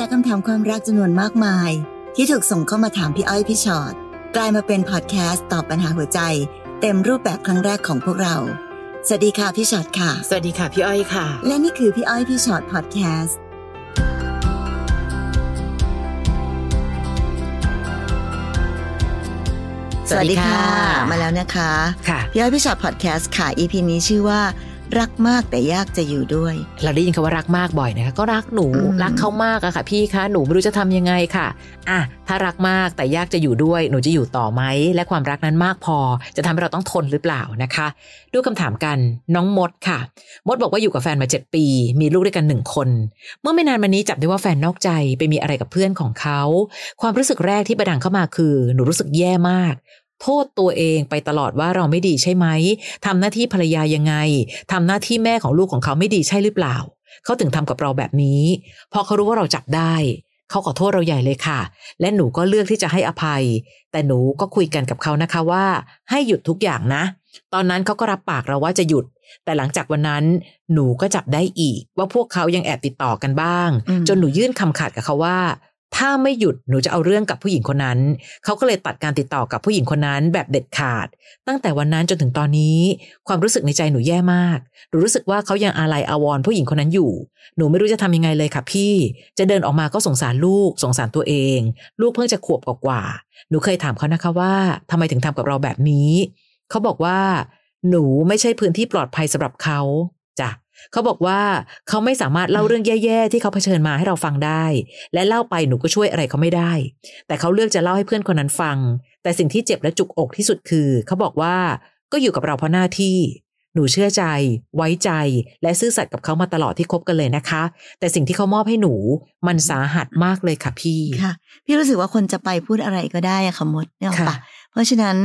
จากคำถามความรักจำนวนมากมาย ที่ถูกส่งเข้ามาถามพี่อ้อยพี่ชอ็อตกลายมาเป็นพอดแคสต์ตอบปัญหาหัวใจ เต็มรูปแบบครั้งแรกของพวกเรา สวัสดีค่ะพี่ชอ็อตค่ะ สวัสดีค่ะพี่อ้อยค่ะ และนี่คือพี่อ้อยพี่ชอ็อตพอดแคสต์สวัสดีค่ะ มาแล้วนะคะค่ะพี่อ้อยพี่ชอ็อตพอดแคสต์ค่ะ EP นี้ชื่อว่า รักมากแต่ยากจะอยู่ด้วย เราได้ยินคำว่ารักมากบ่อยนะคะก็รักหนูอืมรักเขามากอะค่ะ พี่คะหนูไม่รู้จะทำยังไงค่ะอะถ้ารักมากแต่ยากจะอยู่ด้วย หนูจะอยู่ต่อไหมและความรักนั้นมากพอ จะทำให้เราต้องทนหรือเปล่านะคะ ดูคำถามกันน้องมดค่ะ มดบอกว่าอยู่กับแฟนมา 7 ปี มีลูกด้วยกันหนึ่งคน เมื่อไม่นานมานี้จับได้ว่าแฟนนอกใจไปมีอะไรกับเพื่อนของเขา ความรู้สึกแรกที่ประดังเข้ามาคือ หนูรู้สึกแย่มาก โทษตัวเองไปตลอดว่าเราไม่ดีใช่ไหมทำหน้าที่ภรรยายังไงทำหน้าที่แม่ของลูกของเขาไม่ดีใช่หรือเปล่า เขาถึงทำกับเราแบบนี้ พอเขารู้ว่าเราจับได้ เขาขอโทษเราใหญ่เลยค่ะ และหนูก็เลือกที่จะให้อภัย แต่หนูก็คุยกันกับเขานะคะว่า ให้หยุดทุกอย่างนะ ตอนนั้นเขาก็รับปากเราว่าจะหยุด แต่หลังจากวันนั้นหนูก็จับได้อีก ว่าพวกเขายังแอบติดต่อกันบ้างอืมจนหนูยื่นคำขาดกับเขาว่า ถ้าไม่หยุดหนูจะเอาเรื่องกับผู้หญิงคนนั้น เขาก็เลยตัดการติดต่อกับผู้หญิงคนนั้นแบบเด็ดขาด ตั้งแต่วันนั้นจนถึงตอนนี้ ความรู้สึกในใจหนูแย่มาก หนูรู้สึกว่าเขายังอาลัยอาวรผู้หญิงคนนั้นอยู่ หนูไม่รู้จะทำยังไงเลยค่ะพี่ จะเดินออกมาก็สงสารลูก สงสารตัวเอง ลูกเพิ่งจะขวบกว่า หนูเคยถามเขานะคะว่าทำไมถึงทำกับเราแบบนี้ เขาบอกว่า หนูไม่ใช่พื้นที่ปลอดภัยสำหรับเขาจ้ะ เขาบอกว่าเขาไม่สามารถเล่าเรื่องแย่ๆที่เขาเผชิญมาให้เราฟังได้ และเล่าไปหนูก็ช่วยอะไรเขาไม่ได้ แต่เขาเลือกจะเล่าให้เพื่อนคนนั้นฟัง แต่สิ่งที่เจ็บและจุกอกที่สุดคือ เขาบอกว่าก็อยู่กับเราเพราะหน้าที่ หนูเชื่อใจ ไว้ใจ และซื่อสัตย์กับเขามาตลอดที่คบกันเลยนะคะ แต่สิ่งที่เขามอบให้หนูมันสาหัสมากเลยค่ะพี่ค่ะ พี่รู้สึกว่าคนจะไปพูดอะไรก็ได้อะค่ะมดเนี่ยหรอกปะค่ะเพราะฉะนั้น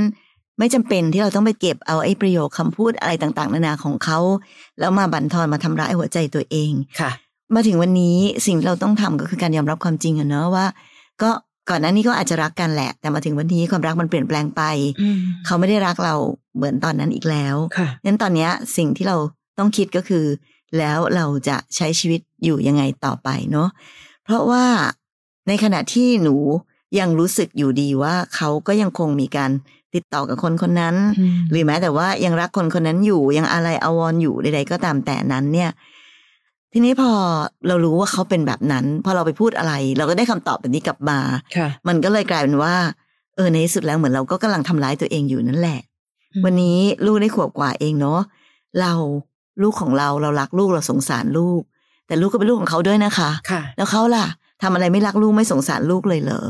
ไม่จำเป็นที่เราต้องไปเก็บเอาไอ้ประโยคคำพูดอะไรต่าง ๆ นานาของเขาแล้วมาบั่นทอนมาทำร้ายหัวใจตัวเองค่ะ มาถึงวันนี้สิ่งที่เราต้องทำก็คือการยอมรับความจริงอะเนอะว่า ก็ก่อนหน้านี้ก็อาจจะรักกันแหละ แต่มาถึงวันนี้ความรักมันเปลี่ยนแปลงไปเขาไม่ได้รักเราเหมือนตอนนั้นอีกแล้วค่ะงั้นตอนเนี้ยสิ่งที่เราต้องคิดก็คือ แล้วเราจะใช้ชีวิตอยู่ยังไงต่อไปเนาะเพราะว่าในขณะที่หนูยังรู้สึกอยู่ดีว่าเขาก็ยังคงมีการ ติดต่อกับคนคนนั้นอืมหรือแม้แต่ว่ายังรักคนคนนั้นอยู่ยังอะไรอาวรณ์อยู่ใดๆก็ตามแต่นั้นเนี่ย ทีนี้พอเรารู้ว่าเขาเป็นแบบนั้น พอเราไปพูดอะไร เราก็ได้คำตอบแบบนี้กลับมาค่ะมันก็เลยกลายเป็นว่า เออในที่สุดแล้วเหมือนเราก็กำลังทำร้ายตัวเองอยู่นั่นแหละอืมวันนี้ลูกได้ขวบกว่าเองเนาะเราลูกของเราเรารักลูกเราสงสารลูก แต่ลูกก็เป็นลูกของเขาด้วยนะคะค่ะแล้วเขาล่ะทำอะไรไม่รักลูกไม่สงสารลูกเลยเหรอ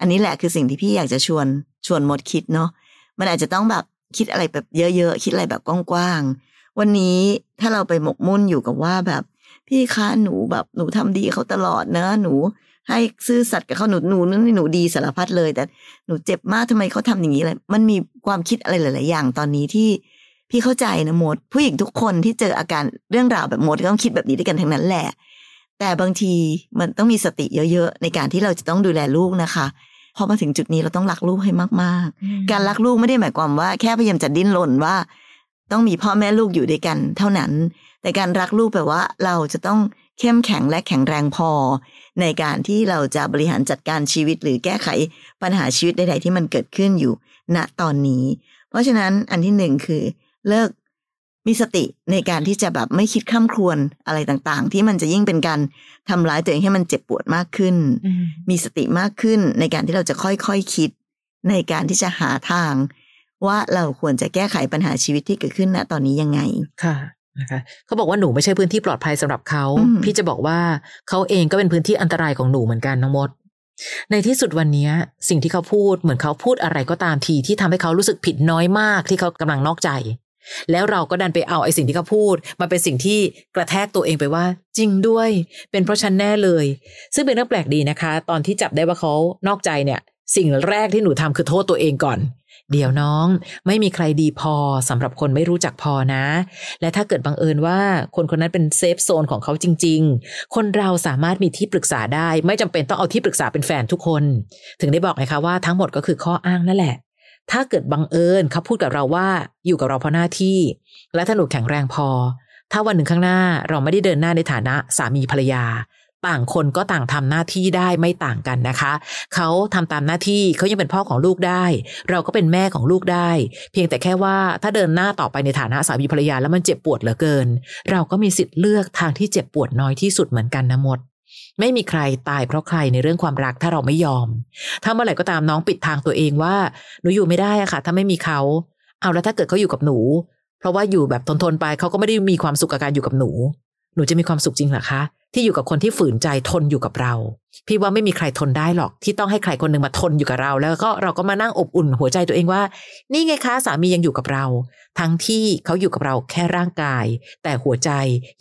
อันนี้แหละคือสิ่งที่พี่อยากจะชวนชวนมดคิดเนาะมันอาจจะต้องแบบคิดอะไรแบบเยอะๆ คิดอะไรแบบกว้างๆ วันนี้ถ้าเราไปหมกมุ่นอยู่กับว่าแบบ พี่คะหนูแบบหนูทำดีเขาตลอดเนะหนู ให้ซื่อสัตย์กับเขาหนูหนูนั่นหนูดีสารพัดเลย แต่หนูเจ็บมากทำไมเขาทำอย่างนี้เลยมันมีความคิดอะไรหลาย ๆ อย่างตอนนี้ที่พี่เข้าใจนะมด ผู้หญิงทุกคนที่เจออาการเรื่องราวแบบมดก็ต้องคิดแบบนี้ด้วยกันทั้งนั้นแหละ แต่บางทีมันต้องมีสติเยอะๆ ในการที่เราจะต้องดูแลลูกนะคะพอมาถึงจุดนี้เราต้องรักลูกให้มากๆ การรักลูกไม่ได้หมายความว่า แค่พยายามจะดิ้นรนว่า ต้องมีพ่อแม่ลูกอยู่ด้วยกัน เท่านั้น แต่การรักลูกแปลว่า เราจะต้องเข้มแข็งและแข็งแรงพอ ในการที่เราจะบริหารจัดการชีวิตหรือแก้ไขปัญหาชีวิตใดๆที่มันเกิดขึ้นอยู่ณตอนนี้ เพราะฉะนั้นอันที่หนึ่งคือ เลิก มีสติในการที่จะแบบไม่คิดข้ามครวนอะไรต่างๆ ที่มันจะยิ่งเป็นการทำร้ายตัวเองให้มันเจ็บปวดมากขึ้นอืมมีสติมากขึ้นในการที่เราจะค่อยๆคคิด ในการที่จะหาทาง ว่าเราควรจะแก้ไขปัญหาชีวิตที่เกิดขึ้นณตอนนี้ยังไงค่ะนะคะเขาบอกว่าหนูไม่ใช่พื้นที่ปลอดภัยสำหรับเขาอืมพี่จะบอกว่าเขาเองก็เป็นพื้นที่อันตรายของหนูเหมือนกันน้องมด ในที่สุดวันนี้สิ่งที่เขาพูดเหมือนเขาพูดอะไรก็ตามทีที่ทำให้เขารู้สึกผิดน้อยมากที่เขากำลังนอกใจ แล้วเราก็ดันไปเอาไอ้สิ่งที่เขาพูดมาเป็นสิ่งที่กระแทกตัวเองไปว่า จริงด้วย เป็นเพราะฉันแน่เลย ซึ่งเป็นเรื่องแปลกดีนะคะ ตอนที่จับได้ว่าเขานอกใจเนี่ย สิ่งแรกที่หนูทำคือโทษตัวเองก่อน เดี๋ยวน้อง ไม่มีใครดีพอสำหรับคนไม่รู้จักพอนะ และถ้าเกิดบังเอิญว่าคนคนนั้นเป็นเซฟโซนของเขาจริง ๆ คนเราสามารถมีที่ปรึกษาได้ ไม่จำเป็นต้องเอาที่ปรึกษาเป็นแฟนทุกคน ถึงได้บอกไงคะว่าทั้งหมดก็คือข้ออ้างนั่นแหละ ถ้าเกิดบังเอิญเขาพูดกับเราว่าอยู่กับเราเพราะหน้าที่ และถ้าหนูแข็งแรงพอ ถ้าวันหนึ่งข้างหน้าเราไม่ได้เดินหน้าในฐานะสามีภรรยา ต่างคนก็ต่างทำหน้าที่ได้ไม่ต่างกันนะคะ เขาทำตามหน้าที่เขายังเป็นพ่อของลูกได้ เราก็เป็นแม่ของลูกได้ เพียงแต่แค่ว่าถ้าเดินหน้าต่อไปในฐานะสามีภรรยาแล้วมันเจ็บปวดเหลือเกิน เราก็มีสิทธิ์เลือกทางที่เจ็บปวดน้อยที่สุดเหมือนกันนะหมด ไม่มีใครตายเพราะใครในเรื่องความรักถ้าเราไม่ยอม ถ้าเมื่อไหร่ก็ตามน้องปิดทางตัวเองว่าหนูอยู่ไม่ได้อะค่ะ ถ้าไม่มีเขา เอาแล้วถ้าเกิดเขาอยู่กับหนู เพราะว่าอยู่แบบทนๆไปเขาก็ไม่ได้มีความสุขกับการอยู่กับหนู หนูจะมีความสุขจริงเหรอคะ ที่อยู่กับคนที่ฝืนใจทนอยู่กับเรา พี่ว่าไม่มีใครทนได้หรอก ที่ต้องให้ใครคนหนึ่งมาทนอยู่กับเรา แล้วก็เราก็มานั่งอบอุ่นหัวใจตัวเองว่า นี่ไงคะสามียังอยู่กับเรา ทั้งที่เขาอยู่กับเราแค่ร่างกาย แต่หัวใจ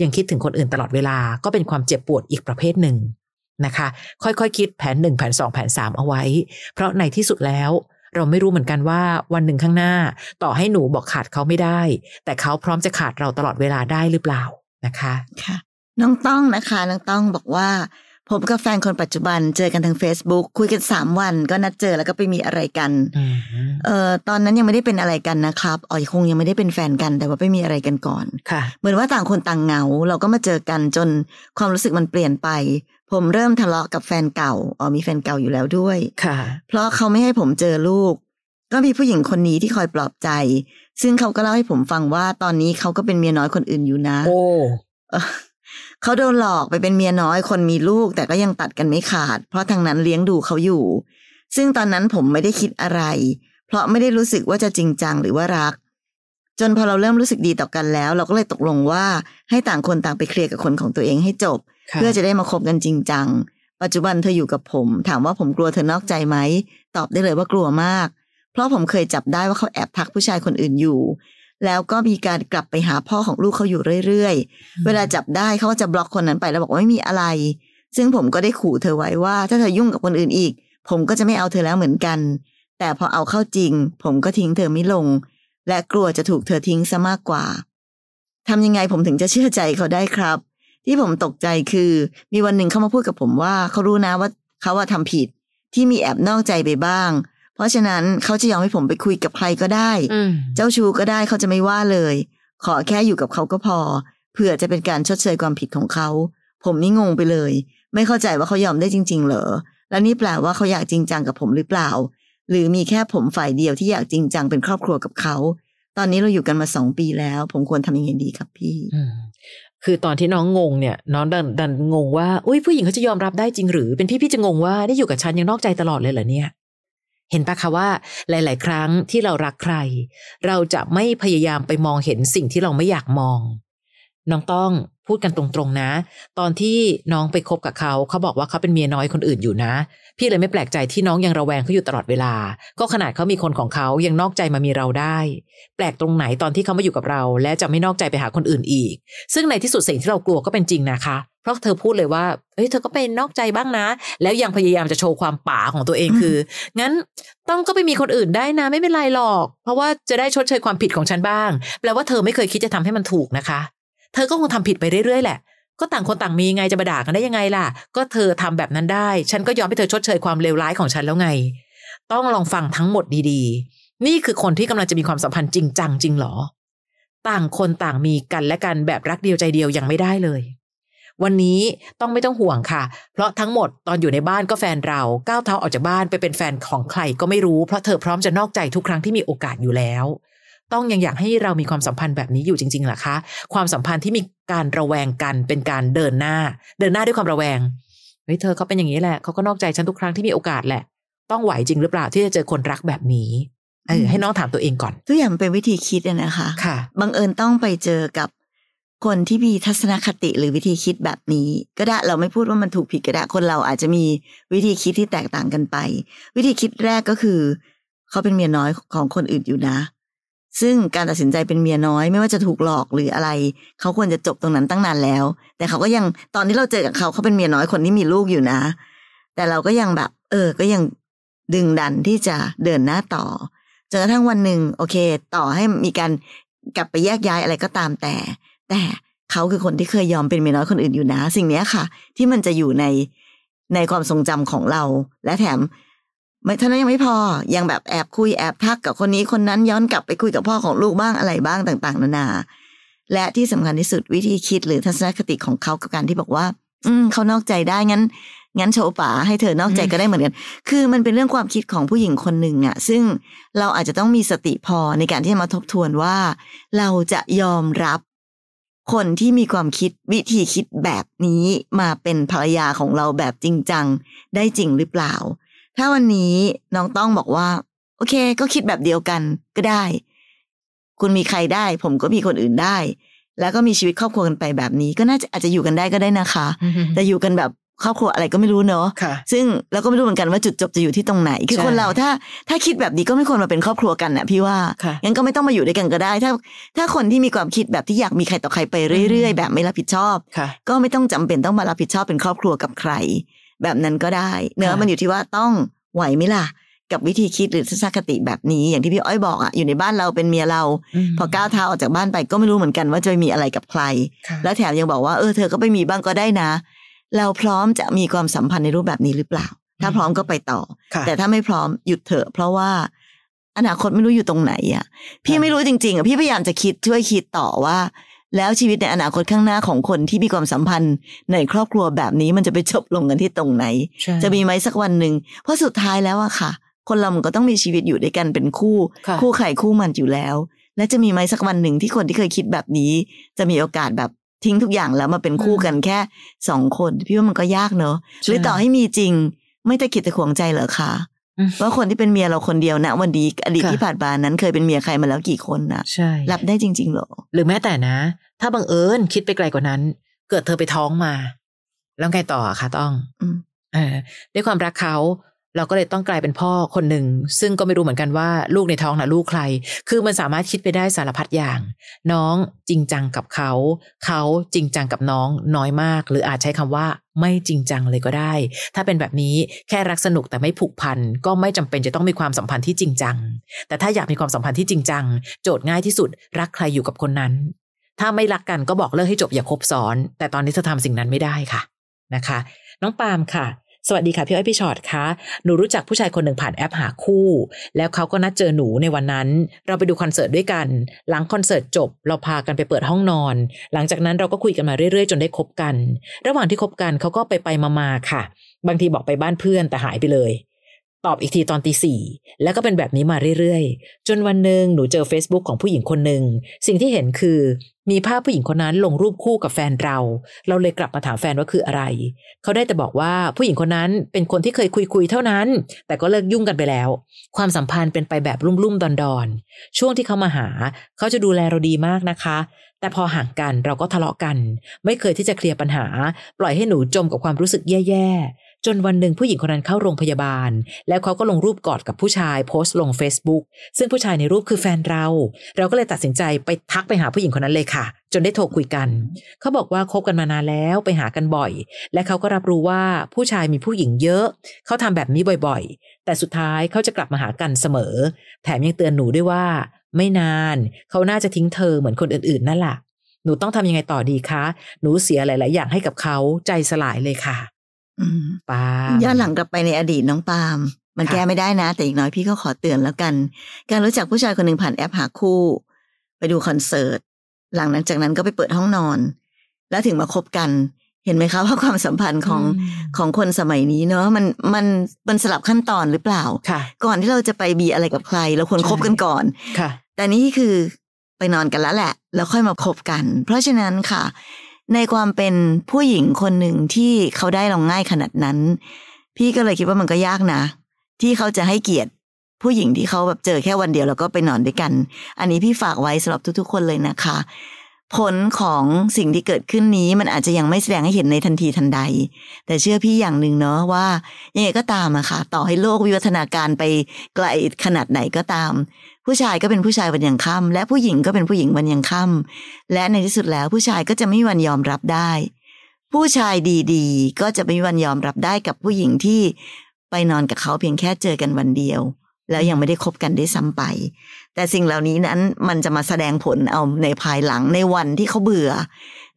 ยังคิดถึงคนอื่นตลอดเวลา ก็เป็นความเจ็บปวดอีกประเภทหนึ่งนะคะ ค่อยๆคคิดแผนหนึ่งแผนสองแผนสามเอาไว้ เพราะในที่สุดแล้วเราไม่รู้เหมือนกันว่าวันหนึ่งข้างหน้า ต่อให้หนูบอกขาดเขาไม่ได้ แต่เขาพร้อมจะขาดเราตลอดเวลาได้หรือเปล่า นะคะค่ะน้องต้องนะคะน้องต้องบอกว่าผมกับแฟนคนปัจจุบันเจอกันทาง Facebook คุยกันสามวัน ก็นัดเจอแล้วก็ไปมีอะไรกันอืมเอ่อตอนนั้นยังไม่ได้เป็นอะไรกันนะครับอ๋อคงยังไม่ได้เป็นแฟนกันแต่ว่าไปมีอะไรกันก่อนค่ะ เหมือนว่าต่างคนต่างเหงา เราก็มาเจอกันจนความรู้สึกมันเปลี่ยนไป ผมเริ่มทะเลาะกับแฟนเก่าอ๋อมีแฟนเก่าอยู่แล้วด้วยค่ะ เพราะเขาไม่ให้ผมเจอลูก ก็มีผู้หญิงคนนี้ที่คอยปลอบใจ ซึ่งเขาก็เล่าให้ผมฟังว่าตอนนี้เขาก็เป็นเมียน้อยคนอื่นอยู่นะ โอ้เออเขาโดนหลอกไปเป็นเมียน้อยคนมีลูก แต่ก็ยังตัดกันไม่ขาด เพราะทางนั้นเลี้ยงดูเขาอยู่ ซึ่งตอนนั้นผมไม่ได้คิดอะไร เพราะไม่ได้รู้สึกว่าจะจริงจังหรือว่ารัก จนพอเราเริ่มรู้สึกดีต่อกันแล้ว เราก็เลยตกลงว่าให้ต่างคนต่างไปเคลียร์กับคนของตัวเองให้จบค่ะเพื่อจะได้มาคบกันจริงจังปัจจุบันเธออยู่กับผม ถามว่าผมกลัวเธอนอกใจไหม ตอบได้เลยว่ากลัวมาก เพราะผมเคยจับได้ว่าเขาแอบทักผู้ชายคนอื่นอยู่ แล้วก็มีการกลับไปหาพ่อของลูกเขาอยู่เรื่อยๆ เวลาจับได้เขาก็จะบล็อกคนนั้นไปแล้วบอกว่าไม่มีอะไร ซึ่งผมก็ได้ขู่เธอไว้ว่า ถ้าเธอยุ่งกับคนอื่นอีก ผมก็จะไม่เอาเธอแล้วเหมือนกัน แต่พอเอาเข้าจริง ผมก็ทิ้งเธอไม่ลง และกลัวจะถูกเธอทิ้งซะมากกว่าทำยังไงผมถึงจะเชื่อใจเขาได้ครับ ที่ผมตกใจคือ มีวันหนึ่งเขามาพูดกับผมว่าเขารู้นะว่าเขาว่าทำผิดที่มีแอบนอกใจไปบ้าง เพราะฉะนั้นเขาจะยอมให้ผมไปคุยกับใครก็ได้อืมเจ้าชู้ก็ได้เขาจะไม่ว่าเลย ขอแค่อยู่กับเขาก็พอเพื่อจะเป็นการชดเชยความผิดของเขา ผมนี่งงไปเลย ไม่เข้าใจว่าเขายอมได้จริง ๆ เหรอ แล้วนี่แปลว่าเขาอยากจริงจังกับผมหรือเปล่า หรือมีแค่ผมฝ่ายเดียวที่อยากจริงจังเป็นครอบครัวกับเขา ตอนนี้เราอยู่กันมาสองปีแล้ว ผมควรทำยังไงดีครับพี่อืมคือตอนที่น้องงงเนี่ยน้องดันดันงงว่าอุ้ยผู้หญิงเขาจะยอมรับได้จริงหรือ เป็นพี่พี่จะงงว่าได้อยู่กับฉันยังนอกใจตลอดเลยเหรอเนี่ย เห็นปะคะว่าหลาย ๆ ครั้งที่เรารักใคร เราจะไม่พยายามไปมองเห็นสิ่งที่เราไม่อยากมอง น้องต้องพูดกันตรงๆนะ ตอนที่น้องไปคบกับเขาเขาบอกว่าเขาเป็นเมียน้อยคนอื่นอยู่นะ พี่เลยไม่แปลกใจที่น้องยังระแวงเขาอยู่ตลอดเวลา ก็ขนาดเขามีคนของเขายังนอกใจมามีเราได้ แปลกตรงไหนตอนที่เขามาอยู่กับเรา และจะไม่นอกใจไปหาคนอื่นอีก ซึ่งในที่สุดสิ่งที่เรากลัวก็เป็นจริงนะคะเราะเธอพูดเลยว่าเอ้ย เธอก็เป็นนอกใจบ้างนะ แล้วยังพยายามจะโชว์ความป่าของตัวเองคือ งั้นต้องก็ไปมีคนอื่นได้นะ ไม่เป็นไรหรอก เพราะว่าจะได้ชดเชยความผิดของฉันบ้าง แปลว่าเธอไม่เคยคิดจะทำให้มันถูกนะคะ เธอก็คงทำผิดไปเรื่อยๆแหละ ก็ต่างคนต่างมีไงจะมาด่ากันได้ยังไงล่ะ ก็เธอทำแบบนั้นได้ ฉันก็ยอมให้เธอชดเชยความเลวร้ายของฉันแล้วไง ต้องลองฟังทั้งหมดดีๆ นี่คือคนที่กำลังจะมีความสัมพันธ์จริงจังจริงเหรอ ต่างคนต่างมีกันและกันแบบรักเดียวใจเดียวยังไม่ได้เลย วันนี้ต้องไม่ต้องห่วงค่ะ เพราะทั้งหมดตอนอยู่ในบ้านก็แฟนเราก้าวเท้าออกจากบ้านไปเป็นแฟนของใครก็ไม่รู้เพราะเธอพร้อมจะนอกใจทุกครั้งที่มีโอกาสอยู่แล้ว ต้องยังอยากให้เรามีความสัมพันธ์แบบนี้อยู่จริงๆเหรอคะ ความสัมพันธ์ที่มีการระแวงกันเป็นการเดินหน้า เดินหน้าด้วยความระแวงเฮ้ยเธอเขาเป็นอย่างนี้แหละเขาก็นอกใจฉันทุกครั้งที่มีโอกาสแหละ ต้องไหวจริงหรือเปล่าที่จะเจอคนรักแบบนี้เออให้น้องถามตัวเองก่อนทุกอย่างมันเป็นวิธีคิดอะนะคะค่ะบังเอิญต้องไปเจอกับ คนที่มีทัศนคติหรือวิธีคิดแบบนี้ ก็ได้เราไม่พูดว่ามันถูกผิดก็ได้คนเราอาจจะมีวิธีคิดที่แตกต่างกันไป วิธีคิดแรกก็คือ เขาเป็นเมียน้อยของคนอื่นอยู่นะ ซึ่งการตัดสินใจเป็นเมียน้อย ไม่ว่าจะถูกหลอกหรืออะไร เขาควรจะจบตรงนั้นตั้งนานแล้ว แต่เขาก็ยังตอนที่เราเจอกับเขาเขาเป็นเมียน้อยคนที่มีลูกอยู่นะ แต่เราก็ยังแบบ เออ ก็ยังดึงดันที่จะเดินหน้าต่อจนกระทั่งวันหนึ่งโอเค ต่อให้มีการกลับไปแยกย้ายอะไรก็ตามแต่ แต่เขาคือคนที่เคยยอมเป็นเมียน้อยคนอื่นอยู่นะ สิ่งนี้ค่ะ ที่มันจะอยู่ในในความทรงจำของเรา และแถมไม่เท่านั้นยังไม่พอยังแบบแอบคุยแอบทักกับคนนี้คนนั้นย้อนกลับไปคุยกับพ่อของลูกบ้างอะไรบ้างต่าง ๆ นานา และที่สำคัญที่สุดวิธีคิดหรือทัศนคติของเขากับการที่บอกว่า อืมเขานอกใจได้งั้น งั้นโชว์ป๋าให้เธอนอกใจก็ได้เหมือนกัน คือมันเป็นเรื่องความคิดของผู้หญิงคนหนึ่งอะซึ่งเราอาจจะต้องมีสติพอในการที่จะมาทบทวนว่า เราจะยอมรับ คนที่มีความคิดวิธีคิดแบบนี้มาเป็นภรรยาของเราแบบจริงจังได้จริงหรือเปล่า ถ้าวันนี้น้องต้องบอกว่า โอเค ก็คิดแบบเดียวกันก็ได้ คุณมีใครได้ ผมก็มีคนอื่นได้ แล้วก็มีชีวิตครอบครัวกันไปแบบนี้ ก็น่าจะอาจจะอยู่กันได้ก็ได้นะคะ แต่อยู่กันแบบ ครอบครัวอะไรก็ไม่รู้เนอะค่ะซึ่งเราก็ไม่รู้เหมือนกันว่าจุดจบจะอยู่ที่ตรงไหน คือใช่คนเราถ้าถ้าคิดแบบนี้ก็ไม่ควรมาเป็นครอบครัวกันน่ะพี่ว่าค่ะงั้นก็ไม่ต้องมาอยู่ด้วยกันก็ได้ ถ้า ถ้าคนที่มีความคิดแบบที่อยากมีใครต่อใครไปเรื่อยๆ แบบไม่รับผิดชอบค่ะก็ไม่ต้องจำเป็นต้องมารับผิดชอบเป็นครอบครัวกับใคร แบบนั้นก็ได้เนอะค่ะมันอยู่ที่ว่าต้องไหวไหมล่ะกับวิธีคิดหรือทัศนคติแบบนี้อย่างที่พี่อ้อยบอกอะอยู่ในบ้านเราเป็นเมียเรามพอก้าวเท้าออกจากบ้านไปก็ไม่รู้เหมือนกันว่าจะไปมีอะไรกับใครค่ะแล้วแถมยังบอกว่าเออเธอก็ไปมีบ้างก็ได้นะ เราพร้อมจะมีความสัมพันธ์ในรูปแบบนี้หรือเปล่า ถ้าพร้อมก็ไปต่อค่ะแต่ถ้าไม่พร้อมหยุดเถอะ เพราะว่าอนาคตไม่รู้อยู่ตรงไหนอะ พี่ค่ะไม่รู้จริง ๆอะพี่พยายามจะคิดช่วยคิดต่อว่า แล้วชีวิตในอนาคตข้างหน้าของคนที่มีความสัมพันธ์ในครอบครัวแบบนี้มันจะไปจบลงกันที่ตรงไหนใช่จะมีไหมสักวันหนึ่งเพราะสุดท้ายแล้วอะค่ะ คนเรามันก็ต้องมีชีวิตอยู่ด้วยกันเป็นคู่ค่ะคู่ใครคู่มันอยู่แล้ว และจะมีไหมสักวันหนึ่งที่คนที่เคยคิดแบบนี้ จะมีโอกาสแบบ ทิ้งทุกอย่างแล้วมาเป็นคู่กันแค่สองคน พี่ว่ามันก็ยากเนอะหรือต่อให้มีจริง ไม่ตะกิดตะขวงใจเหรอคะอืมว่าคนที่เป็นเมียเราคนเดียวนะวันนี้อดีตค่ะที่ผ่านมานั้นเคยเป็นเมียใครมาแล้วกี่คนนะใช่รับได้จริงๆเหรอ หรือแม้แต่นะ ถ้าบังเอิญคิดไปไกลกว่านั้น เกิดเธอไปท้องมา แล้วไงต่ออะคะต้องอืมเออด้วยความรักเขา เราก็เลยต้องกลายเป็นพ่อคนหนึ่ง ซึ่งก็ไม่รู้เหมือนกันว่าลูกในท้องนะลูกใคร คือมันสามารถคิดไปได้สารพัดอย่าง น้องจริงจังกับเขา เขาจริงจังกับน้องน้อยมาก หรืออาจใช้คำว่าไม่จริงจังเลยก็ได้ ถ้าเป็นแบบนี้แค่รักสนุกแต่ไม่ผูกพัน ก็ไม่จำเป็นจะต้องมีความสัมพันธ์ที่จริงจัง แต่ถ้าอยากมีความสัมพันธ์ที่จริงจัง โจทย์ง่ายที่สุด รักใครอยู่กับคนนั้น ถ้าไม่รักกันก็บอกเลิกให้จบอย่าคบซ้อน แต่ตอนนี้เธอทำสิ่งนั้นไม่ได้ค่ะนะคะ น้องปาล์มค่ะ สวัสดีค่ะพี่อ้อยพี่ชอตคะหนูรู้จักผู้ชายคนหนึ่งผ่านแอปหาคู่ แล้วเขาก็นัดเจอหนูในวันนั้น เราไปดูคอนเสิร์ตด้วยกัน หลังคอนเสิร์ตจบ เราพากันไปเปิดห้องนอน หลังจากนั้นเราก็คุยกันมาเรื่อยๆ จนได้คบกัน ระหว่างที่คบกันเขาก็ไปไปมาๆค่ะ บางทีบอกไปบ้านเพื่อนแต่หายไปเลย ตอบอีกทีตอนตีสี่แล้วก็เป็นแบบนี้มาเรื่อยๆ จนวันหนึ่งหนูเจอ Facebook ของผู้หญิงคนหนึ่งสิ่งที่เห็นคือ มีภาพผู้หญิงคนนั้นลงรูปคู่กับแฟนเรา เราเลยกลับมาถามแฟนว่าคืออะไร เขาได้แต่บอกว่าผู้หญิงคนนั้นเป็นคนที่เคยคุยๆเท่านั้น แต่ก็เลิกยุ่งกันไปแล้ว ความสัมพันธ์เป็นไปแบบลุ่มๆดอนๆช่วงที่เขามาหา เขาจะดูแลเราดีมากนะคะ แต่พอห่างกันเราก็ทะเลาะกัน ไม่เคยที่จะเคลียร์ปัญหา ปล่อยให้หนูจมกับความรู้สึกแย่ๆ จนวันหนึ่งผู้หญิงคนนั้นเข้าโรงพยาบาล แล้วเขาก็ลงรูปกอดกับผู้ชายโพสต์ลง Facebook ซึ่งผู้ชายในรูปคือแฟนเรา เราก็เลยตัดสินใจไปทักไปหาผู้หญิงคนนั้นเลยค่ะ จนได้โทรคุยกัน เขาบอกว่าคบกันมานานแล้วไปหากันบ่อย และเขาก็รับรู้ว่าผู้ชายมีผู้หญิงเยอะ เขาทำแบบนี้บ่อยๆ แต่สุดท้ายเขาจะกลับมาหากันเสมอ แถมยังเตือนหนูด้วยว่า ไม่นาน เขาน่าจะทิ้งเธอเหมือนคนอื่นๆนั่นแหละหนูต้องทำยังไงต่อดีคะ หนูเสียหลาย ๆ อย่างให้กับเขาใจสลายเลยค่ะ ปาล์มย้อนหลังกลับไปในอดีตน้องปาล์มมันค่ะแก้ไม่ได้นะ แต่อย่างน้อยพี่ก็ขอเตือนแล้วกัน การรู้จักผู้ชายคนหนึ่งผ่านแอปหาคู่ ไปดูคอนเสิร์ต หลังจากนั้นก็ไปเปิดห้องนอน แล้วถึงมาคบกัน เห็นไหมคะว่าความสัมพันธ์ของมของคนสมัยนี้เนาะมันมันมันสลับขั้นตอนหรือเปล่าค่ะก่อนที่เราจะไปบีอะไรกับใครเราควรใช่คบกันก่อนค่ะ แต่นี่คือไปนอนกันแล้วแหละ แล้วค่อยมาคบกัน เพราะฉะนั้นค่ะ ในความเป็นผู้หญิงคนหนึ่งที่เขาได้เราง่ายขนาดนั้น พี่ก็เลยคิดว่ามันก็ยากนะ ที่เขาจะให้เกียรติ ผู้หญิงที่เขาแบบเจอแค่วันเดียวแล้วก็ไปนอนด้วยกัน อันนี้พี่ฝากไว้สำหรับทุก ๆ คนเลยนะคะ ผลของสิ่งที่เกิดขึ้นนี้มันอาจจะยังไม่แสดงให้เห็นในทันทีทันใด แต่เชื่อพี่อย่างหนึ่งเนาะว่ายังไงก็ตามอะค่ะ ต่อให้โลกวิวัฒนาการไปไกลขนาดไหนก็ตาม ผู้ชายก็เป็นผู้ชายวันยังค่ำและผู้หญิงก็เป็นผู้หญิงวันยังค่ำและในที่สุดแล้วผู้ชายก็จะไม่มีวันยอมรับได้ ผู้ชายดีๆ ก็จะไม่มีวันยอมรับได้กับผู้หญิงที่ไปนอนกับเขาเพียงแค่เจอกันวันเดียว แล้วยังไม่ได้คบกันได้ซ้ำไป แต่สิ่งเหล่านี้นั้นมันจะมาแสดงผลเอาในภายหลังในวันที่เขาเบื่อ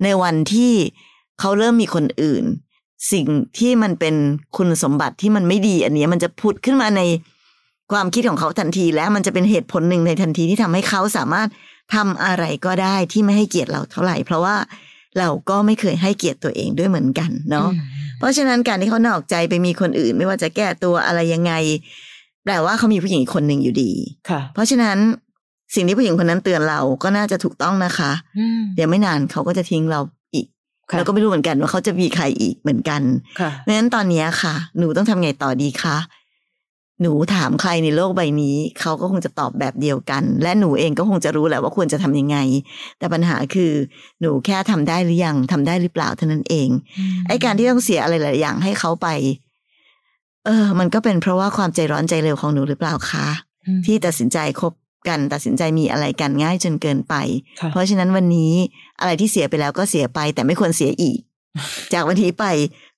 ในวันที่เขาเริ่มมีคนอื่น สิ่งที่มันเป็นคุณสมบัติที่มันไม่ดี อันนี้มันจะผุดขึ้นมาใน ความคิดของเขาทันทีและมันจะเป็นเหตุผลหนึ่งในทันทีที่ทำให้เขาสามารถทำอะไรก็ได้ที่ไม่ให้เกียรติเราเท่าไหร่ เพราะว่าเราก็ไม่เคยให้เกียรติตัวเองด้วยเหมือนกันเนาะเพราะฉะนั้นการที่เขานอกใจไปมีคนอื่น ไม่ว่าจะแก้ตัวอะไรยังไง แปลว่าเขามีผู้หญิงอีกคนหนึ่งอยู่ดีค่ะ เพราะฉะนั้นสิ่งที่ผู้หญิงคนนั้นเตือนเราก็น่าจะถูกต้องนะคะอืมเดี๋ยวไม่นานเขาก็จะทิ้งเราอีกค่ะเราก็ไม่รู้เหมือนกันว่าเขาจะมีใครอีกเหมือนกันค่ะเพราะฉะนั้นตอนเนี้ยค่ะ หนูต้องทำไงต่อดีคะ หนูถามใครในโลกใบนี้ เขาก็คงจะตอบแบบเดียวกัน และหนูเองก็คงจะรู้แหละว่าควรจะทำยังไง แต่ปัญหาคือหนูแค่ทำได้หรือยังทำได้หรือเปล่าเท่านั้นเองไอ้การที่ต้องเสียอะไรหลายอย่างให้เขาไป เออ มันก็เป็นเพราะว่าความใจร้อนใจเร็วของหนูหรือเปล่าคะอืมที่ตัดสินใจคบกันตัดสินใจมีอะไรกันง่ายจนเกินไปค่ะเพราะฉะนั้นวันนี้อะไรที่เสียไปแล้วก็เสียไป แต่ไม่ควรเสียอีก จากวันนี้ไป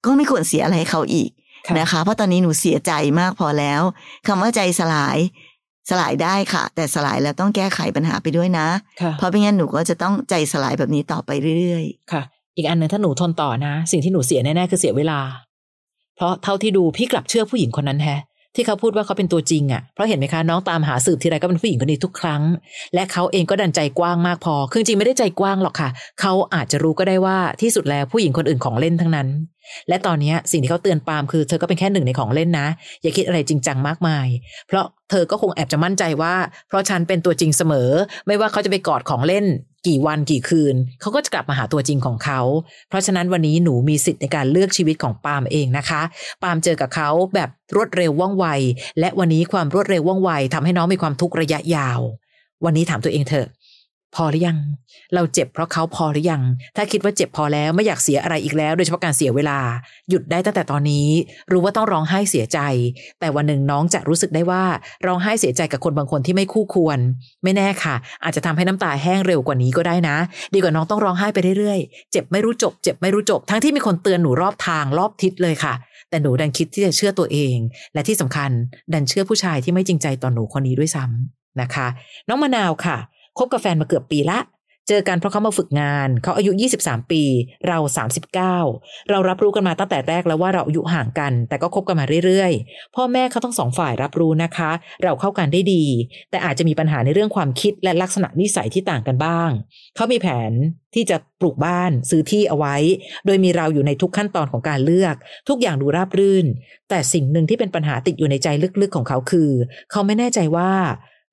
ก็ไม่ควรเสียอะไรให้เขาอีกค่ะ นะคะ เพราะตอนนี้หนูเสียใจมากพอแล้วคำว่าใจสลายสลายได้ค่ะ แต่สลายแล้วต้องแก้ไขปัญหาไปด้วยนะค่ะเพราะไม่งั้นหนูก็จะต้องใจสลายแบบนี้ต่อไปเรื่อยค่ะ อีกอันหนึ่งถ้าหนูทนต่อนะ สิ่งที่หนูเสียแน่ๆคือเสียเวลา เพราะเท่าที่ดูพี่กลับเชื่อผู้หญิงคนนั้นแฮะที่เขาพูดว่าเขาเป็นตัวจริงอะ่ะ เพราะเห็นไหมคะน้องตามหาสืบทีไรก็เป็นผู้หญิงคนนี้ทุกครั้ง และเขาเองก็ดันใจกว้างมากพอ คือจริงๆไม่ได้ใจกว้างหรอกค่ะ เขาอาจจะรู้ก็ได้ว่าที่สุดแล้วผู้หญิงคนอื่นของเล่นทั้งนั้น และตอนนี้สิ่งที่เขาเตือนปาล์มคือเธอก็เป็นแค่หนึ่งในของเล่นนะ อย่าคิดอะไรจริงจังมากมาย เพราะเธอก็คงแอบจะมั่นใจว่า เพราะฉันเป็นตัวจริงเสมอ ไม่ว่าเขาจะไปกอดของเล่น กี่วันกี่คืน เขาก็จะกลับมาหาตัวจริงของเขา เพราะฉะนั้นวันนี้หนูมีสิทธิ์ในการเลือกชีวิตของปาล์มเองนะคะ ปาล์มเจอกับเขาแบบรวดเร็วว่องไว และวันนี้ความรวดเร็วว่องไวทำให้น้องมีความทุกข์ระยะยาว วันนี้ถามตัวเองเถอะ พอหรือยัง เราเจ็บเพราะเขาพอหรือยัง ถ้าคิดว่าเจ็บพอแล้วไม่อยากเสียอะไรอีกแล้ว โดยเฉพาะการเสียเวลา หยุดได้ตั้งแต่ตอนนี้ รู้ว่าต้องร้องไห้เสียใจ แต่วันหนึ่งน้องจะรู้สึกได้ว่าร้องไห้เสียใจกับคนบางคนที่ไม่คู่ควร ไม่แน่ค่ะ อาจจะทำให้น้ำตาแห้งเร็วกว่านี้ก็ได้นะ ดีกว่าน้องต้องร้องไห้ไปเรื่อยๆ เจ็บไม่รู้จบ เจ็บไม่รู้จบ ทั้งที่มีคนเตือนหนูรอบทางรอบทิศเลยค่ะ แต่หนูดันคิดที่จะเชื่อตัวเอง และที่สำคัญดันเชื่อผู้ชายที่ไม่จริงใจต่อหนูคนนี้ด้วยซ้ำนะคะ น้องมะนาวค่ะ คบกับแฟนมาเกือบปีละ เจอกันเพราะเขามาฝึกงาน เขาอายุ 23 ปี เรา 39 เรารับรู้กันมาตั้งแต่แรกแล้วว่าเราอายุห่างกัน แต่ก็คบกันมาเรื่อยๆ พ่อแม่เขาทั้งสองฝ่ายรับรู้นะคะ เราเข้ากันได้ดี แต่อาจจะมีปัญหาในเรื่องความคิดและลักษณะนิสัยที่ต่างกันบ้าง เขามีแผนที่จะปลูกบ้านซื้อที่เอาไว้ โดยมีเราอยู่ในทุกขั้นตอนของการเลือก ทุกอย่างดูราบรื่น แต่สิ่งหนึ่งที่เป็นปัญหาติดอยู่ในใจลึกๆของเขาคือ เขาไม่แน่ใจว่า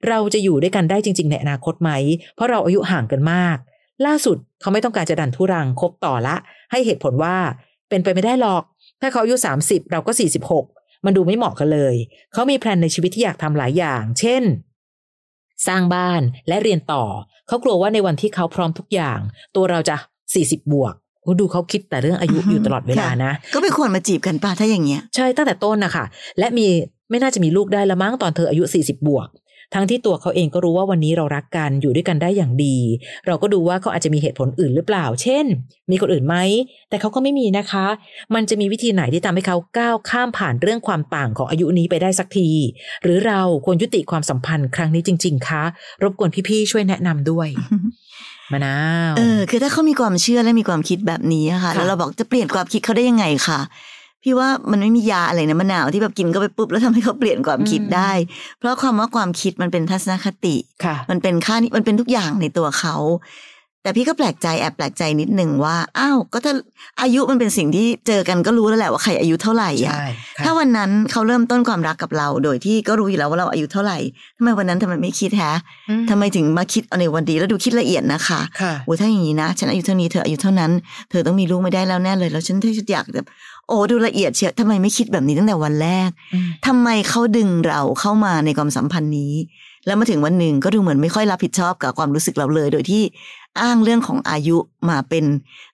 เราจะอยู่ด้วยกันได้จริง ๆ ในอนาคตไหม เพราะเราอายุห่างกันมาก ล่าสุดเขาไม่ต้องการจะดันทุรังคบต่อละ ให้เหตุผลว่าเป็นไปไม่ได้หรอก ถ้าเขาอายุ 30 เราก็ 46 มันดูไม่เหมาะกันเลย เขามีแพลนในชีวิตที่อยากทำหลายอย่าง เช่น สร้างบ้านและเรียนต่อ เขากลัวว่าในวันที่เขาพร้อมทุกอย่าง ตัวเราจะ 40 บวกโอ้ดูเขาคิดแต่เรื่องอายุอยู่ตลอดเวลานะๆก็ไม่ควรมาจีบกันป่ะถ้าอย่างเงี้ย ใช่ตั้งแต่ต้นนะคะและมีไม่น่าจะมีลูกได้ละมั้งตอนเธออายุ 40 บวก ทั้งที่ตัวเขาเองก็รู้ว่าวันนี้เรารักกันอยู่ด้วยกันได้อย่างดี เราก็ดูว่าเขาอาจจะมีเหตุผลอื่นหรือเปล่า เช่น มีคนอื่นไหม แต่เขาก็ไม่มีนะคะ มันจะมีวิธีไหนที่ทำให้เขาก้าวข้ามผ่านเรื่องความต่างของอายุนี้ไปได้สักที หรือเราควรยุติความสัมพันธ์ครั้งนี้จริง ๆ คะ รบกวนพี่ๆช่วยแนะนำด้วยมะนาวเออคือถ้าเขามีความเชื่อและมีความคิดแบบนี้อะค่ะค่ะ แล้วเราบอกจะเปลี่ยนความคิดเขาได้ยังไงค่ะ พี่ว่ามันไม่มียาอะไรนะมะนาวที่แบบกินก็ไปปุ๊บแล้วทำให้เขาเปลี่ยนความคิดได้ เพราะความว่าความคิดมันเป็นทัศนคติค่ะมันเป็นค่านี่มันเป็นทุกอย่างในตัวเขา แต่พี่ก็แปลกใจแอบแปลกใจนิดหนึ่งว่าอ้าวก็ถ้าอายุมันเป็นสิ่งที่เจอกันก็รู้แล้วแหละว่าใครอายุเท่าไหร่อะใช่ค่ะถ้าวันนั้นเขาเริ่มต้นความรักกับเรา โดยที่ก็รู้อยู่แล้วว่าเราอายุเท่าไหร่ทำไมวันนั้นทำไมไม่คิดแฮะอืมทำไมถึงมาคิดเอาในวันดีแล้วดูคิดละเอียดนะคะค่ะโอ้ถ้าอย่างนี้นะ ฉันอายุเท่านี้เธออายุเท่านั้น เธอต้องมีลูกไม่ได้แล้วแน่เลย แล้วฉันที่อยากจะ โอ้ดูละเอียดเชียวทำไมไม่คิดแบบนี้ตั้งแต่วันแรกอืมทำไมเขาดึงเราเข้ามาในความสัมพันธ์นี้ แล้วมาถึงวันหนึ่งก็ดูเหมือนไม่ค่อยรับผิดชอบกับความรู้สึกเราเลย โดยที่อ้างเรื่องของอายุมาเป็น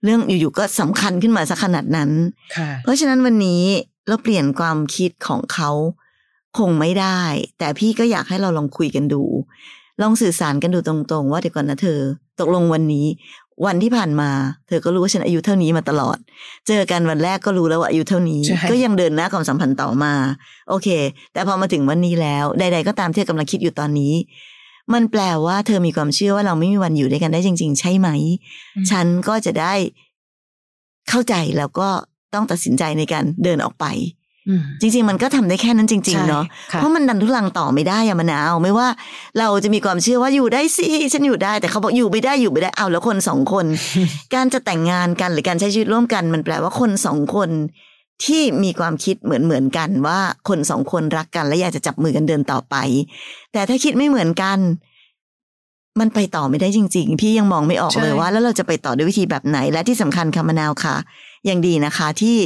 เรื่องอยู่ๆก็สำคัญขึ้นมาสักขนาดนั้นค่ะเพราะฉะนั้นวันนี้เราเปลี่ยนความคิดของเขาคงไม่ได้ แต่พี่ก็อยากให้เราลองคุยกันดู ลองสื่อสารกันดูตรงๆ ว่าเดี๋ยวก่อนนะเธอ ตกลงวันนี้ วันที่ผ่านมา เธอก็รู้ว่าฉันอายุเท่านี้มาตลอด เจอกันวันแรกก็รู้แล้วว่าอายุเท่านี้ใช่ก็ยังเดินหน้าความสัมพันธ์ต่อมา โอเค แต่พอมาถึงวันนี้แล้ว ใด ๆ ก็ตามที่เธอกำลังคิดอยู่ตอนนี้ มันแปลว่าเธอมีความเชื่อว่าเราไม่มีวันอยู่ด้วยกันได้จริง ๆ ใช่ไหม ฉันก็จะได้เข้าใจแล้วก็ต้องตัดสินใจในการเดินออกไปอืม จริง ๆ มันก็ทำได้แค่นั้นจริงใช่ๆเนาะค่ะเพราะมันดันทุลังต่อไม่ได้อะมะนาวไม่ว่า เราจะมีความเชื่อว่าอยู่ได้สิฉันอยู่ได้ แต่เขาบอกอยู่ไม่ได้อยู่ไม่ได้เอาแล้วคนสองคน การจะแต่งงานกันหรือการใช้ชีวิตร่วมกัน มันแปลว่าคนสองคน ที่มีความคิดเหมือนเหมือนๆกันว่าคนสองคนรักกันและอยากจะจับมือกันเดินต่อไป แต่ถ้าคิดไม่เหมือนกันมันไปต่อไม่ได้จริง ๆ พี่ยังมองไม่ออกใช่เลยว่า แล้วเราจะไปต่อด้วยวิธีแบบไหนและที่สำคัญค่ะมะนาวค่ะ ยังดีนะคะ ที่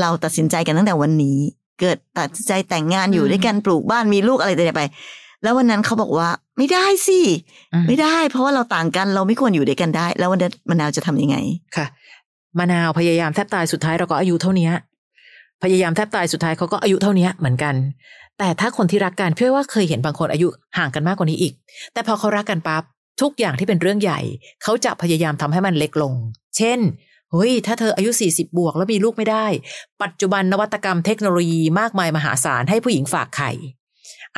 เราตัดสินใจกันตั้งแต่วันนี้ เกิดตัดสินใจแต่งงานอยู่ด้วยกันปลูกบ้านมีลูกอะไรต่างๆไป แล้ววันนั้นเขาบอกว่าไม่ได้สิอืมไม่ได้ เพราะว่าเราต่างกันเราไม่ควรอยู่ด้วยกันได้ แล้ววันนั้นมะนาวจะทำยังไงค่ะมะนาวพยายามแทบตายสุดท้ายเราก็อายุเท่านี้พยายามแทบตายสุดท้ายเขาก็อายุเท่านี้เหมือนกัน แต่ถ้าคนที่รักกันเพื่อว่าเคยเห็นบางคนอายุห่างกันมากกว่านี้อีก แต่พอเขารักกันปั๊บทุกอย่างที่เป็นเรื่องใหญ่ เขาจะพยายามทำให้มันเล็กลง เช่น เฮ้ย ถ้าเธออายุ 40 บวกแล้วมีลูกไม่ได้ ปัจจุบันนวัตกรรมเทคโนโลยีมากมายมหาศาลให้ผู้หญิงฝากไข่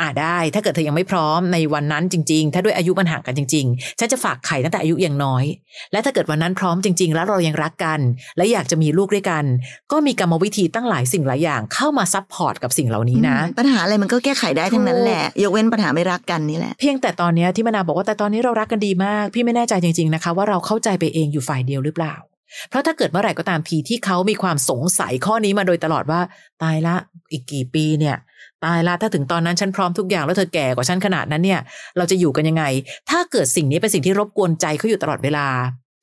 อ่าได้ ถ้าเกิดเธอยังไม่พร้อมในวันนั้นจริง ๆ ถ้าด้วยอายุมันห่างกันจริง ๆ ฉันจะฝากไข่ตั้งแต่อายุยังน้อย และถ้าเกิดวันนั้นพร้อมจริง ๆ แล้วเรายังรักกัน และอยากจะมีลูกด้วยกัน ก็มีกรรมวิธีตั้งหลายสิ่งหลายอย่างเข้ามาซับพอร์ตกับสิ่งเหล่านี้นะอืมปัญหาอะไรมันก็แก้ไขได้ทั้งนั้นแหละ ยกเว้นปัญหาไม่รักกันนี่แหละ เพียงแต่ตอนเนี้ยที่มนาบอกว่าแต่ตอนนี้เรารักกันดีมาก พี่ไม่แน่ใจจริง ๆนะคะ ว่าเราเข้าใจไปเองอยู่ฝ่ายเดียวหรือเปล่า เพราะถ้าเกิดเมื่อไหร่ก็ตามทีที่เขามีความสงสัยข้อนี้มาโดยตลอดว่า ตายละอีกกี่ปีเนี่ย ตายละถ้าถึงตอนนั้นฉันพร้อมทุกอย่างแล้วเธอแก่กว่าฉันขนาดนั้นเนี่ย เราจะอยู่กันยังไง ถ้าเกิดสิ่งนี้เป็นสิ่งที่รบกวนใจเขาอยู่ตลอดเวลา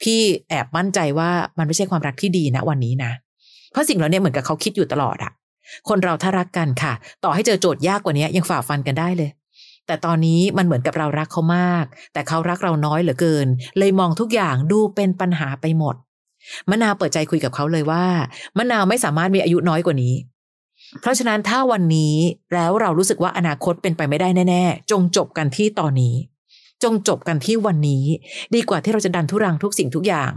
พี่แอบมั่นใจว่ามันไม่ใช่ความรักที่ดีนะวันนี้นะ เพราะสิ่งเหล่านี้เหมือนกับเขาคิดอยู่ตลอดอะคนเราถ้ารักกันค่ะ ต่อให้เจอโจทย์ยากกว่านี้ยังฝ่าฟันกันได้เลย แต่ตอนนี้มันเหมือนกับเรารักเขามาก แต่เขารักเราน้อยเหลือเกิน เลยมองทุกอย่างดูเป็นปัญหาไปหมด มะนาวเปิดใจคุยกับเขาเลยว่ามะนาวไม่สามารถมีอายุน้อยกว่านี้ เพราะฉะนั้นถ้าวันนี้แล้วเรารู้สึกว่าอนาคตเป็นไปไม่ได้แน่ ๆ จงจบกันที่ตอนนี้ จงจบกันที่วันนี้ ดีกว่าที่เราจะดันทุรังทุกสิ่งทุกอย่าง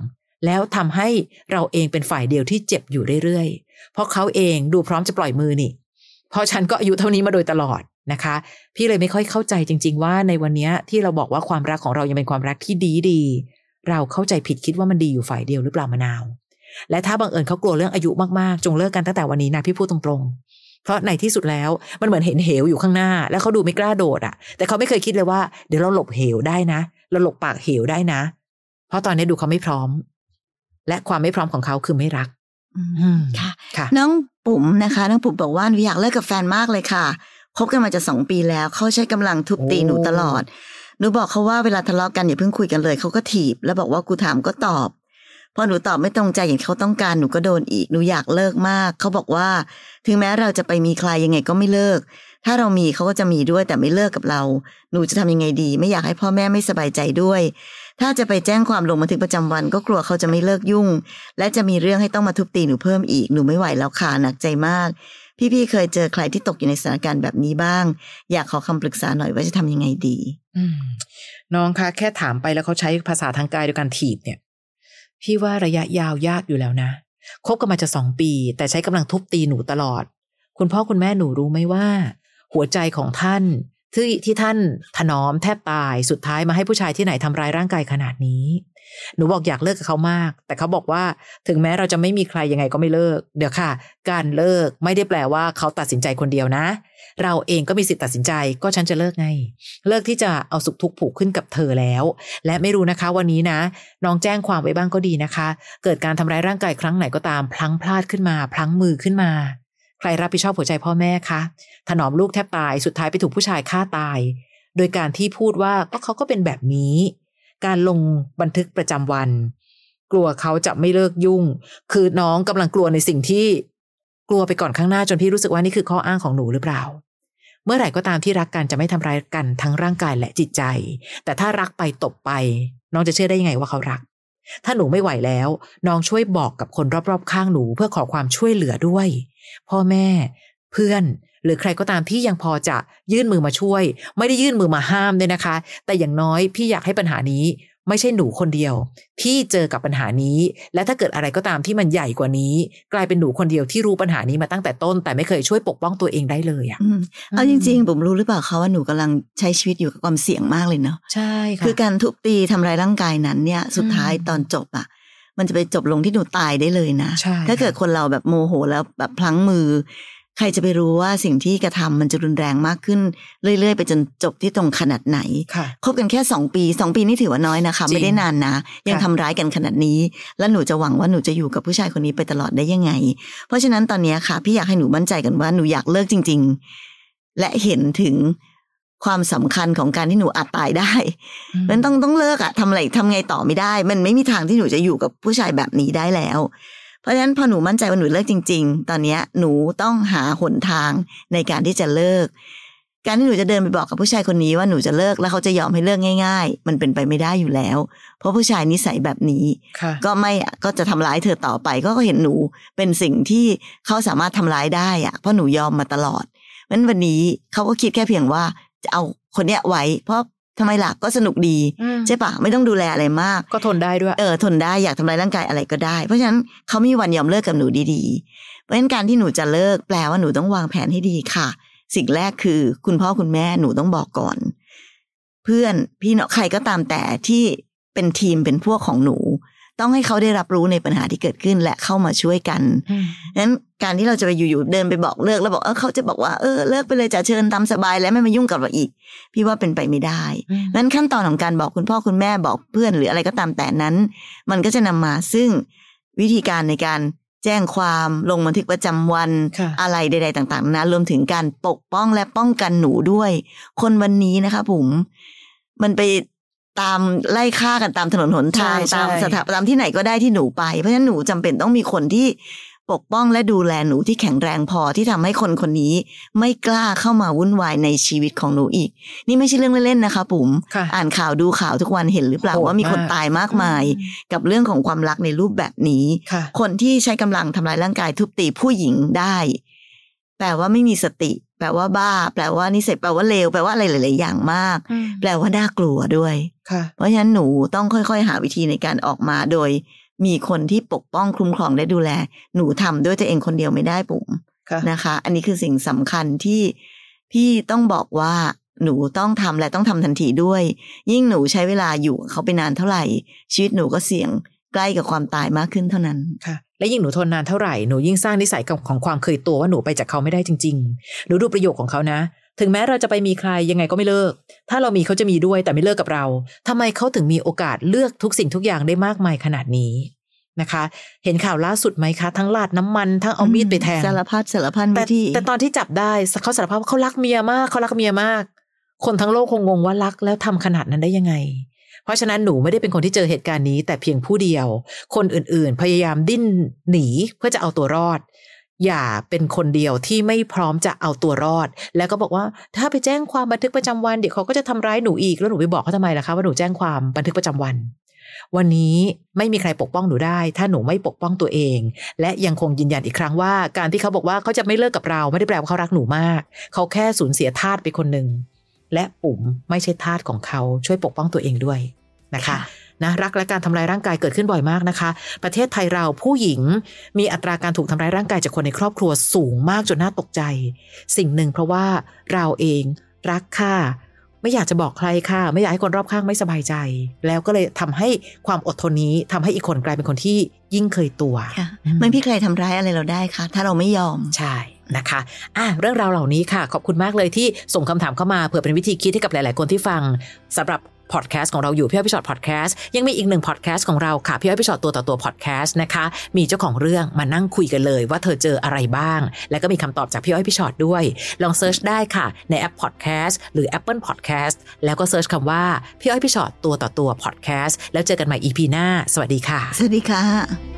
แล้วทำให้เราเองเป็นฝ่ายเดียวที่เจ็บอยู่เรื่อยๆ เพราะเขาเองดูพร้อมจะปล่อยมือนี่เพราะฉันก็อายุเท่านี้มาโดยตลอดนะคะ พี่เลยไม่ค่อยเข้าใจจริง ๆ ว่าในวันนี้ที่เราบอกว่าความรักของเรายังเป็นความรักที่ดีดี เราเข้าใจผิดคิดว่ามันดีอยู่ฝ่ายเดียวหรือเปล่ามะนาว และถ้าบังเอิญเขากลัวเรื่องอายุมากๆ จงเลิกกันตั้งแต่วันนี้นะพี่พูดตรงๆ เพราะในที่สุดแล้วมันเหมือนเห็นเหวอยู่ข้างหน้า แล้วเขาดูไม่กล้าโดดอะ แต่เขาไม่เคยคิดเลยว่าเดี๋ยวเราหลบเหวได้นะ เราหลบปากเหวได้นะ เพราะตอนนี้ดูเขาไม่พร้อม และความไม่พร้อมของเขาคือไม่รักอืมค่ะค่ะน้องปุ๋มนะคะน้องปุ๋มบอกว่าหนูอยากเลิกกับแฟนมากเลยค่ะคบกันมาจะสองปีแล้ว เขาใช้กำลังทุบตีโอ้หนูตลอด หนูบอกเขาว่าเวลาทะเลาะกันอย่าเพิ่งคุยกันเลยเขาก็ถีบ แล้วบอกว่ากูถามก็ตอบ พอหนูตอบไม่ตรงใจอย่างเขาต้องการหนูก็โดนอีกหนูอยากเลิกมาก เขาบอกว่า ถึงแม้เราจะไปมีใครยังไงก็ไม่เลิก ถ้าเรามีเขาก็จะมีด้วยแต่ไม่เลิกกับเรา หนูจะทำยังไงดี ไม่อยากให้พ่อแม่ไม่สบายใจด้วย ถ้าจะไปแจ้งความลงบันทึกประจำวัน ก็กลัวเขาจะไม่เลิกยุ่ง และจะมีเรื่องให้ต้องมาทุบตีหนูเพิ่มอีกหนูไม่ไหวแล้วค่ะหนักใจมาก พี่ๆเคยเจอใครที่ตกอยู่ในสถานการณ์แบบนี้บ้าง อยากขอคำปรึกษาหน่อยว่าจะทำยังไงดีน้องคะแค่ถามไปแล้วเขาใช้ภาษาทางกายโดยการถีบเนี่ย พี่ว่าระยะยาวยากอยู่แล้วนะคบกันมาจะสองปี แต่ใช้กำลังทุบตีหนูตลอด คุณพ่อคุณแม่หนูรู้ไหมว่า หัวใจของท่านที่ที่ท่านถนอมแทบตายสุดท้ายมาให้ผู้ชายที่ไหนทำร้ายร่างกายขนาดนี้ หนูบอกอยากเลิกกับเขามาก แต่เขาบอกว่าถึงแม้เราจะไม่มีใครยังไงก็ไม่เลิก เดี๋ยวค่ะ การเลิกไม่ได้แปลว่าเขาตัดสินใจคนเดียวนะ เราเองก็มีสิทธิ์ตัดสินใจก็ฉันจะเลิกไง เลิกที่จะเอาสุขทุกข์ผูกขึ้นกับเธอแล้ว และไม่รู้นะคะวันนี้นะ น้องแจ้งความไว้บ้างก็ดีนะคะ เกิดการทำร้ายร่างกายครั้งไหนก็ตามพลั้งพลาดขึ้นมา พลั้งมือขึ้นมาใครรับผิดชอบหัวใจพ่อแม่คะ ถนอมลูกแทบตาย สุดท้ายไปถูกผู้ชายฆ่าตาย โดยการที่พูดว่าก็เขาก็เป็นแบบนี้ การลงบันทึกประจำวัน กลัวเขาจะไม่เลิกยุ่ง คือน้องกำลังกลัวในสิ่งที่ กลัวไปก่อนข้างหน้าจนพี่รู้สึกว่านี่คือข้ออ้างของหนูหรือเปล่า เมื่อไหร่ก็ตามที่รักกันจะไม่ทำร้ายกันทั้งร่างกายและจิตใจ แต่ถ้ารักไปตบไป น้องจะเชื่อได้ยังไงว่าเขารัก ถ้าหนูไม่ไหวแล้ว น้องช่วยบอกกับคนรอบๆ ข้างหนูเพื่อขอความช่วยเหลือด้วย พ่อแม่ เพื่อน หรือใครก็ตามที่ยังพอจะยื่นมือมาช่วย ไม่ได้ยื่นมือมาห้ามด้วยนะคะ แต่อย่างน้อยพี่อยากให้ปัญหานี้ไม่ใช่หนูคนเดียว ที่เจอกับปัญหานี้ และถ้าเกิดอะไรก็ตามที่มันใหญ่กว่านี้ กลายเป็นหนูคนเดียวที่รู้ปัญหานี้มาตั้งแต่ต้น แต่ไม่เคยช่วยปกป้องตัวเองได้เลยอะอืมเอาจริงๆผมรู้หรือเปล่าคะว่าหนูกำลังใช้ชีวิตอยู่กับความเสี่ยงมากเลยเนาะใช่ค่ะคือการทุบตีทำร้ายร่างกายนั้นเนี่ย สุดท้ายอืมตอนจบอะมันจะไปจบลงที่หนูตายได้เลยนะใช่ถ้าเกิดคนเราแบบโมโหแล้วแบบพลั้งมือ ใครจะไปรู้ว่าสิ่งที่กระทำมันจะรุนแรงมากขึ้น เรื่อย ๆ ไปจนจบที่ตรงขนาดไหนค่ะคบกันแค่สองปีสองปีนี่ถือว่าน้อยนะคะจริงไม่ได้นานนะ ยังค่ะทำร้ายกันขนาดนี้ แล้วหนูจะหวังว่าหนูจะอยู่กับผู้ชายคนนี้ไปตลอดได้ยังไง เพราะฉะนั้นตอนเนี้ยค่ะ พี่อยากให้หนูมั่นใจกันว่าหนูอยากเลิกจริง ๆ และเห็นถึงความสำคัญของการที่หนูอาจตายได้ มันต้องต้องเลิกอะทำอะไรทำไงต่อไม่ได้ มันไม่มีทางที่หนูจะอยู่กับผู้ชายแบบนี้ได้แล้วเพ ราะฉะนั้นพอหนูมั่นใจว่าหนูเลิกจริง ๆ ตอนเนี้ยหนูต้องหาหนทางในการที่จะเลิก การที่หนูจะเดินไปบอกกับผู้ชายคนนี้ว่าหนูจะเลิกแล้วเขาจะยอมให้เลิกง่าย ๆ มันเป็นไปไม่ได้อยู่แล้ว เพราะผู้ชายนิสัยแบบนี้ค่ะก็ไม่อะก็จะทำร้ายเธอต่อไป ก็เห็นหนูเป็นสิ่งที่เขาสามารถทำร้ายได้อะเพราะหนูยอมมาตลอดเพราะฉะนั้นวันนี้เขาก็คิดแค่เพียงว่าจะเอาคนเนี้ยไว้ เพราะ ทำไมล่ะก็สนุกดีอืมใช่ปะไม่ต้องดูแลอะไรมาก ก็ทนได้ด้วยเออทนได้อยากทำลายร่างกายอะไรก็ได้ เพราะฉะนั้นเขาไม่มีวันยอมเลิกกับหนูดีๆ เพราะฉะนั้นการที่หนูจะเลิกแปลว่าหนูต้องวางแผนให้ดีค่ะ สิ่งแรกคือ คุณพ่อคุณแม่หนูต้องบอกก่อน เพื่อนพี่น้องใครก็ตามแต่ที่เป็นทีมเป็นพวกของหนู ต้องให้เขาได้รับรู้ในปัญหาที่เกิดขึ้นและเข้ามาช่วยกันอืมนั้นการที่เราจะไปอยู่ๆเดินไปบอกเลิกแล้วบอกเออเขาจะบอกว่าเออเลิกไปเลยจะเชิญตามสบายแล้วไม่มายุ่งกับเราอีก พี่ว่าเป็นไปไม่ได้อืมนั้นขั้นตอนของการบอกคุณพ่อคุณแม่บอกเพื่อนหรืออะไรก็ตามแต่นั้น มันก็จะนำมาซึ่งวิธีการในการแจ้งความลงบันทึกประจำวันค่ะอะไรใด ๆ ต่าง ๆนะรวมถึงการปกป้องและป้องกันหนูด้วย คนวันนี้นะคะผมมันไป ตามไล่ฆ่ากันตามถนนหนทางใช่ใช่ตามสถาตามที่ไหนก็ได้ที่หนูไป เพราะฉะนั้นหนูจำเป็นต้องมีคนที่ปกป้องและดูแลหนูที่แข็งแรงพอที่ทำให้คนคนนี้ ไม่กล้าเข้ามาวุ่นวายในชีวิตของหนูอีก นี่ไม่ใช่เรื่องเล่นๆนะคะปุ๋มค่ะอ่านข่าวดูข่าวทุกวันเห็นหรือเปล่าโหดว่ามีคนมากตายมากมาย กับเรื่องของความรักในรูปแบบนี้ค่ะคนที่ใช้กำลังทำลายร่างกายทุบตีผู้หญิงได้แปลว่าไม่มีสติ แปลว่าบ้า แปลว่านิสัยแปลว่าเลวแปลว่าอะไรหลาย ๆ อย่างมาก แปลว่าน่ากลัวด้วยค่ะเพราะฉะนั้นหนูต้องค่อย ๆ หาวิธีในการออกมาโดย มีคนที่ปกป้องคุ้มครองและดูแล หนูทำด้วยตัวเองคนเดียวไม่ได้ปุ๋มค่ะนะคะ อันนี้คือสิ่งสำคัญที่พี่ต้องบอกว่าหนูต้องทำและต้องทำทันทีด้วย ยิ่งหนูใช้เวลาอยู่กับเขาไปนานเท่าไหร่ ชีวิตหนูก็เสี่ยง ใกล้กับความตายมากขึ้นเท่านั้นค่ะ และยิ่งหนูทนนานเท่าไหร่หนูยิ่งสร้างนิสัยของของความเคยตัวว่าหนูไปจากเขาไม่ได้จริง ๆ หนูดูประโยคของเขานะ ถึงแม้เราจะไปมีใครยังไงก็ไม่เลิก ถ้าเรามีเขาจะมีด้วยแต่ไม่เลิกกับเราทำไมเขาถึงมีโอกาสเลือกทุกสิ่งทุกอย่างได้มากมายขนาดนี้นะคะ เห็นข่าวล่าสุดไหมคะ ทั้งลาดน้ำมันทั้งเอามีดไปแทงสารพัดสารพันแต่วิธีแต่ตอนที่จับได้เขาสารภาพว่าเขารักเมียมากเขารักเมียมาก คนทั้งโลกคงงงว่ารักแล้วทำขนาดนั้นได้ยังไง เพราะฉะนั้นหนูไม่ได้เป็นคนที่เจอเหตุการณ์นี้ แต่เพียงผู้เดียว คนอื่นๆ พยายามดิ้นหนีเพื่อจะเอาตัวรอด อย่าเป็นคนเดียวที่ไม่พร้อมจะเอาตัวรอด แล้วก็บอกว่าถ้าไปแจ้งความบันทึกประจำวันเดี๋ยวเขาก็จะทำร้ายหนูอีกแล้วหนูไปบอกเขาทำไมล่ะคะว่าหนูแจ้งความบันทึกประจำวันวันนี้ไม่มีใครปกป้องหนูได้ ถ้าหนูไม่ปกป้องตัวเอง และยังคงยืนยันอีกครั้งว่า การที่เขาบอกว่าเขาจะไม่เลิกกับเราไม่ได้แปลว่าเขารักหนูมาก เขาแค่สูญเสียทาสไปคนหนึ่ง และปุ่มไม่ใช่ทาสของเขาช่วยปกป้องตัวเองด้วยนะคะค่ะนะรักและการทำร้ายร่างกายเกิดขึ้นบ่อยมากนะคะ ประเทศไทยเราผู้หญิงมีอัตราการถูกทำร้ายร่างกายจากคนในครอบครัวสูงมากจนน่าตกใจ สิ่งหนึ่งเพราะว่าเราเองรักค่ะ ไม่อยากจะบอกใครค่ะ ไม่อยากให้คนรอบข้างไม่สบายใจ แล้วก็เลยทำให้ความอดทนนี้ทำให้อีกคนกลายเป็นคนที่ยิ่งเคยตัวค่ะอืมไม่มีใครทำร้ายอะไรเราได้ค่ะ ถ้าเราไม่ยอมใช่ นะคะอะเรื่องราวเหล่านี้ค่ะ ขอบคุณมากเลยที่ส่งคำถามเข้ามาเผื่อเป็นวิธีคิดให้กับหลาย ๆ คนที่ฟังสำหรับพอดแคสต์ของเราอยู่พี่อ้อยพี่ฉอดพอดแคสต์ยังมีอีกหนึ่งพอดแคสต์ของเราค่ะพี่อ้อยพี่ฉอดตัวต่อตัวพอดแคสต์นะคะ มีเจ้าของเรื่องมานั่งคุยกันเลย ว่าเธอเจออะไรบ้าง แล้วก็มีคำตอบจากพี่อ้อยพี่ฉอดด้วย ลอง search ได้ค่ะ ในแอปพอดแคสต์หรือ Apple Podcast แล้วก็ search คำว่าพี่อ้อยพี่ฉอดตัวต่อตัวพอดแคสต์แล้วเจอกันใหม่ EP หน้า สวัสดีค่ะ สวัสดีค่ะ